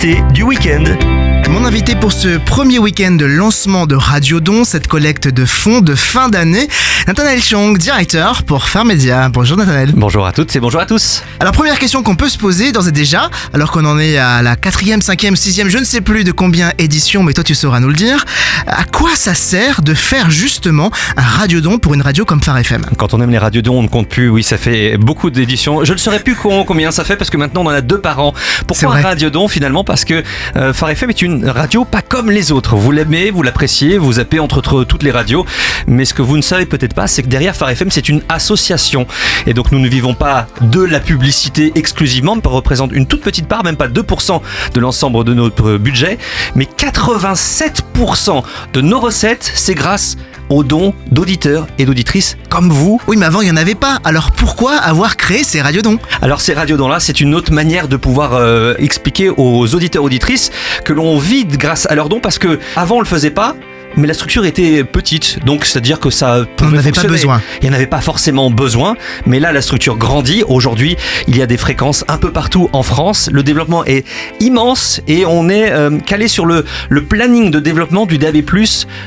Du week-end. Mon invité pour ce premier week-end de lancement de Radiodon, cette collecte de fonds de fin d'année, Nathanaël Chong, directeur pour Phare Média. Bonjour Nathanaël. Bonjour à toutes et bonjour à tous. Alors première question qu'on peut se poser d'ores et déjà, alors qu'on en est à la quatrième, cinquième, sixième, je ne sais plus de combien éditions, mais toi tu sauras nous le dire. À quoi ça sert de faire justement un Radiodon pour une radio comme Phare FM Quand on aime les radiodons, on ne compte plus. Oui, ça fait beaucoup d'éditions. Je ne saurais plus combien ça fait parce que maintenant on en a deux par an. Pourquoi un radiodon finalement? Parce que euh, Phare FM est une radio pas comme les autres. Vous l'aimez, vous l'appréciez, vous zappez entre, entre toutes les radios. Mais ce que vous ne savez peut-être pas, c'est que derrière Phare FM, c'est une association. Et donc nous ne vivons pas de la publicité exclusivement. Ça représente une toute petite part, même pas 2% de l'ensemble de notre budget. Mais 87% de nos recettes, c'est grâce aux dons d'auditeurs et d'auditrices comme vous. Oui mais avant il n'y en avait pas, alors pourquoi avoir créé ces Radiodons alors ces radiodons-là, c'est une autre manière de pouvoir euh, expliquer aux auditeurs auditrices que l'on vit grâce à leurs dons parce que avant on le faisait pas. Mais la structure était petite, donc c'est-à-dire que ça On pouvait n'en avait pas besoin. Il n'y en avait pas forcément besoin, mais là la structure grandit. Aujourd'hui, il y a des fréquences un peu partout en France. Le développement est immense et on est euh, calé sur le, le planning de développement du DAB+,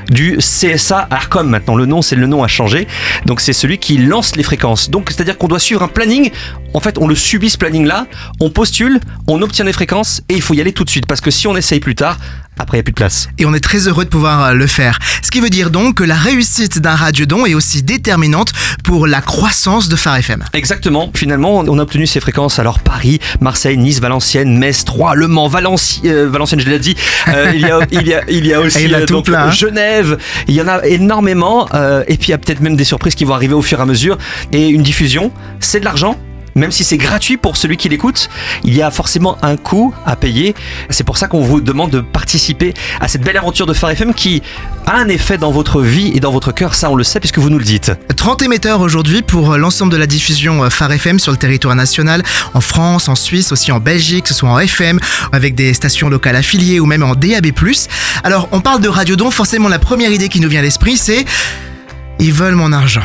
du CSA Arcom. Maintenant, le nom, c'est le nom a changé. Donc c'est celui qui lance les fréquences. Donc c'est-à-dire qu'on doit suivre un planning. En fait, on le subit ce planning-là. On postule, on obtient des fréquences et il faut y aller tout de suite parce que si on essaye plus tard, après il n'y a plus de place. et on est très heureux de pouvoir euh, le faire. Ce qui veut dire donc que la réussite d'un radiodon est aussi déterminante pour la croissance de Phare FM. Exactement. Finalement, on a obtenu ces fréquences. Alors Paris, Marseille, Nice, Valenciennes, Metz, Troyes, Le Mans, Valenci- euh, Valenciennes, je l'ai dit. Euh, il, y a, il, y a, il y a aussi Et il y en a tout donc, plein, hein. Genève. Il y en a énormément. euh, et puis il y a peut-être même des surprises qui vont arriver au fur et à mesure. Et une diffusion, c'est de l'argent. Même si c'est gratuit pour celui qui l'écoute, il y a forcément un coût à payer. C'est pour ça qu'on vous demande de participer à cette belle aventure de Phare FM qui a un effet dans votre vie et dans votre cœur. Ça, on le sait puisque vous nous le dites. 30 émetteurs aujourd'hui pour euh, l'ensemble de la diffusion euh, Phare FM sur le territoire national, en France, en Suisse, aussi en Belgique, que ce soit en FM, avec des stations locales affiliées ou même en DAB+. Alors, on parle de radiodon, forcément la première idée qui nous vient à l'esprit, c'est... Ils veulent mon argent.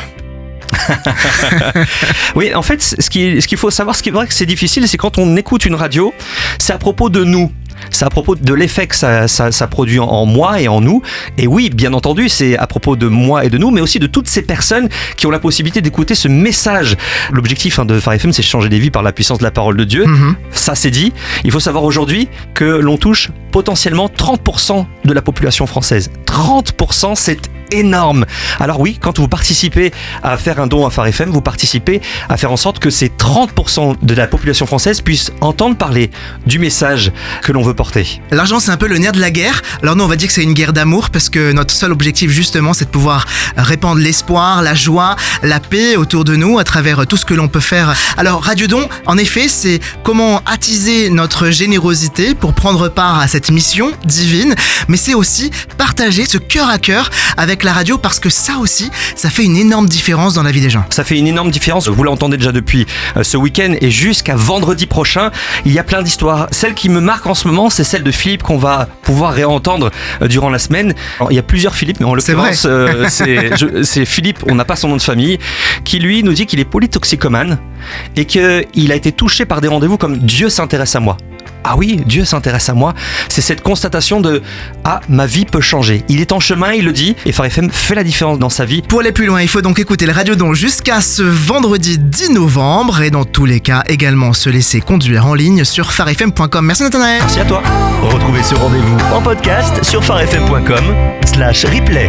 Oui, en fait, ce qui- ce qu'il faut savoir, ce qui est vrai que c'est difficile, c'est quand on écoute une radio, c'est à propos de nous. C'est à propos de l'effet que ça, ça- ça produit en, en moi et en nous. Et oui, bien entendu, c'est à propos de moi et de nous, mais aussi de toutes ces personnes qui ont la possibilité d'écouter ce message. L'objectif hein, de Phare FM, c'est changer des vies par la puissance de la parole de Dieu. Mhm. Ça, c'est dit. Il faut savoir aujourd'hui que l'on touche potentiellement 30% de la population française. 30%, c'est énorme. Alors oui, quand vous participez à faire un don à Phare FM, vous participez à faire en sorte que ces 30% de la population française puissent entendre parler du message que l'on veut porter. L'argent, c'est un peu le nerf de la guerre. Alors nous, on va dire que c'est une guerre d'amour parce que notre seul objectif, justement, c'est de pouvoir répandre l'espoir, la joie, la paix autour de nous à travers tout ce que l'on peut faire. Alors Radiodon, en effet, c'est comment attiser notre générosité pour prendre part à cette mission divine, mais c'est aussi partager ce cœur à cœur avec la radio parce que ça aussi, ça fait une énorme différence dans la vie des gens. Ça fait une énorme différence. Vous l'entendez déjà depuis euh, ce week-end et jusqu'à vendredi prochain. Il y a plein d'histoires. Celle qui me marque en ce moment, c'est celle de Philippe qu'on va pouvoir réentendre euh, durant la semaine. Alors, il y a plusieurs Philippe, mais en l'occurrence, euh, c'est Philippe, on n'a pas son nom de famille, qui lui nous dit qu'il est polytoxicomane et qu'il a été touché par des rendez-vous comme Dieu s'intéresse à moi. Ah oui, Dieu s'intéresse à moi. C'est cette constatation de Ah, ma vie peut changer. Il est en chemin, il le dit, et Phare FM fait la différence dans sa vie. Pour aller plus loin, il faut donc écouter le Radiodon jusqu'à ce vendredi 10 novembre et dans tous les cas également se laisser conduire en ligne sur farfm.com. Merci Nathanaël. Merci à toi. Retrouvez ce rendez-vous en podcast sur pharefm.com slash replay.